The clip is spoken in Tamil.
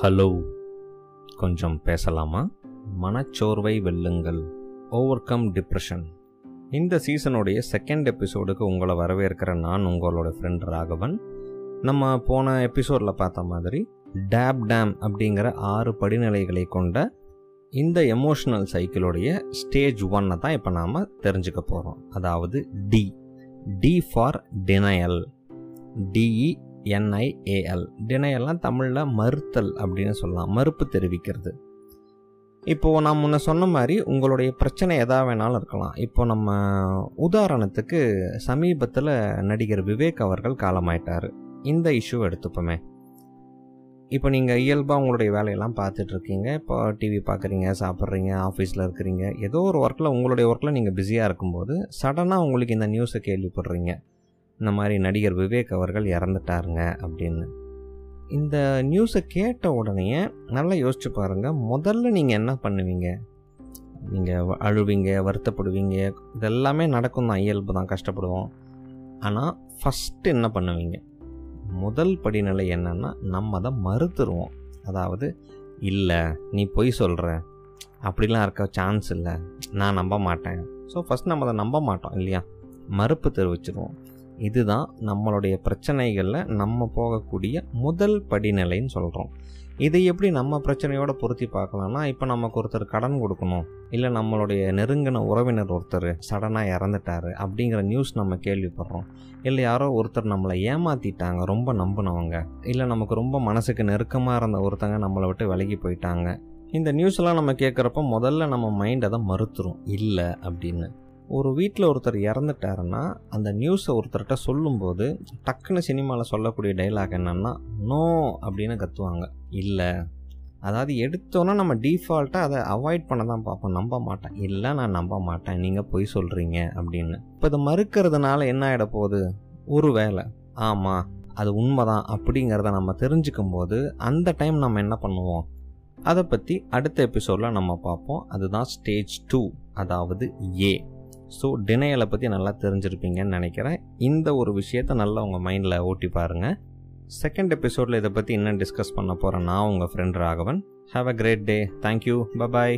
ஹலோ. கொஞ்சம் பேசலாமா? மனச்சோர்வை வெல்லுங்கள். ஓவர் கம் டிப்ரெஷன் இந்த சீசனுடைய செகண்ட் எபிசோடுக்கு உங்களை வரவேற்கிற நான் உங்களோட ஃப்ரெண்ட் ராகவன். நம்ம போன எபிசோடில் பார்த்த மாதிரி டேப் டேம் அப்படிங்கிற ஆறு படிநிலைகளை கொண்ட இந்த எமோஷனல் சைக்கிளுடைய ஸ்டேஜ் ஒன்னை தான் இப்போ நாம் தெரிஞ்சுக்க போகிறோம் அதாவது D D for denial D E N I A L டினையெல்லாம் தமிழில் மறுத்தல் அப்படின்னு சொல்லலாம். மறுப்பு தெரிவிக்கிறது. இப்போது நான் முன்ன சொன்ன மாதிரி உங்களுடைய பிரச்சனை எதா வேணாலும் இருக்கலாம். இப்போ நம்ம உதாரணத்துக்கு சமீபத்தில் நடிகர் விவேக் அவர்கள் காலமாயிட்டார். இந்த இஷ்யூ எடுத்துப்போமே. இப்போ நீங்கள் இயல்பாக உங்களுடைய வேலையெல்லாம் பார்த்துட்ருக்கீங்க இப்போ டிவி பார்க்குறீங்க சாப்பிட்றீங்க ஆஃபீஸில் இருக்கிறீங்க. ஏதோ ஒரு ஒர்க்கில் உங்களுடைய ஒர்க்கில் நீங்கள் பிஸியாக இருக்கும்போது சடனாக உங்களுக்கு இந்த நியூஸை கேள்விப்படுறீங்க. இந்த மாதிரி நடிகர் விவேக் அவர்கள் இறந்துட்டாருங்க அப்படின்னு. இந்த நியூஸை கேட்ட உடனே நல்லா யோசிச்சு பாருங்கள் முதல்ல நீங்கள் என்ன பண்ணுவீங்க? நீங்கள் அழுவீங்க வருத்தப்படுவீங்க இதெல்லாமே நடக்கும் தான் இயல்பு தான் கஷ்டப்படுவோம். ஆனால் ஃபஸ்ட்டு என்ன பண்ணுவீங்க? முதல் படிநிலை என்னென்னா நம்ம அதை மறுத்துருவோம். அதாவது இல்லை நீ பொய் சொல்கிற அப்படிலாம் இருக்க சான்ஸ் இல்லை. நான் நம்ப மாட்டேன். ஸோ ஃபஸ்ட் நம்ம அதை நம்ப மாட்டோம் இல்லையா? மறுப்பு தெரிவிச்சிருவோம். இதுதான் நம்மளுடைய பிரச்சனைகளில் நம்ம போகக்கூடிய முதல் படிநிலைன்னு சொல்கிறோம் இதை எப்படி நம்ம பிரச்சனையோட பொருத்தி பார்க்கலாம்னா இப்போ நமக்கு ஒருத்தர் கடன் கொடுக்கணும் இல்லை நம்மளுடைய நெருங்கின உறவினர் ஒருத்தர் சடனாக இறந்துட்டார் அப்படிங்கிற நியூஸ் நம்ம கேள்விப்படுறோம். இல்லை யாரோ ஒருத்தர் நம்மளை ஏமாற்றிட்டாங்க ரொம்ப நம்பினவங்க இல்லை நமக்கு ரொம்ப மனசுக்கு நெருக்கமாக இருந்த ஒருத்தங்க நம்மளை விட்டு விலகி போயிட்டாங்க. இந்த நியூஸ்லாம் நம்ம கேட்குறப்ப முதல்ல நம்ம மைண்ட் அதை மறுத்துரும். இல்லை அப்படின்னு. ஒரு வீட்டில் ஒருத்தர் இறந்துட்டாருன்னா அந்த நியூஸை ஒருத்தர்கிட்ட சொல்லும்போது டக்குன்னு சினிமாவில் சொல்லக்கூடிய டைலாக் என்னென்னா நோ அப்படின்னு கத்துவாங்க. இல்லை. அதாவது எடுத்தோன்னே நம்ம டிஃபால்ட்டாக அதை அவாய்ட் பண்ண தான் பார்ப்போம். நம்ப மாட்டேன். இல்லை நான் நம்ப மாட்டேன். நீங்கள் பொய் சொல்கிறீங்க அப்படின்னு. இப்போ இதை மறுக்கிறதுனால என்ன ஆகிட போகுது? ஒரு வேலை ஆமாம் அது உண்மைதான் அப்படிங்கிறத நம்ம தெரிஞ்சுக்கும் போது அந்த டைம் நம்ம என்ன பண்ணுவோம்? அதை பற்றி அடுத்த எபிசோடில் நம்ம பார்ப்போம். அதுதான் ஸ்டேஜ் டூ அதாவது ஏ ஸோ டினையலை பற்றி நல்லா தெரிஞ்சிருப்பீங்கன்னு நினைக்கிறேன். இந்த ஒரு விஷயத்தை நல்லா உங்கள் மைண்டில் ஓட்டி பாருங்கள் செகண்ட் எபிசோடில் இதை பற்றி இன்னும் டிஸ்கஸ் பண்ண போகிறேன் நான் உங்கள் friend Raghavan. Have a great day thank you bye bye